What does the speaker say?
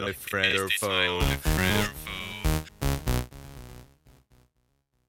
only friend or foe?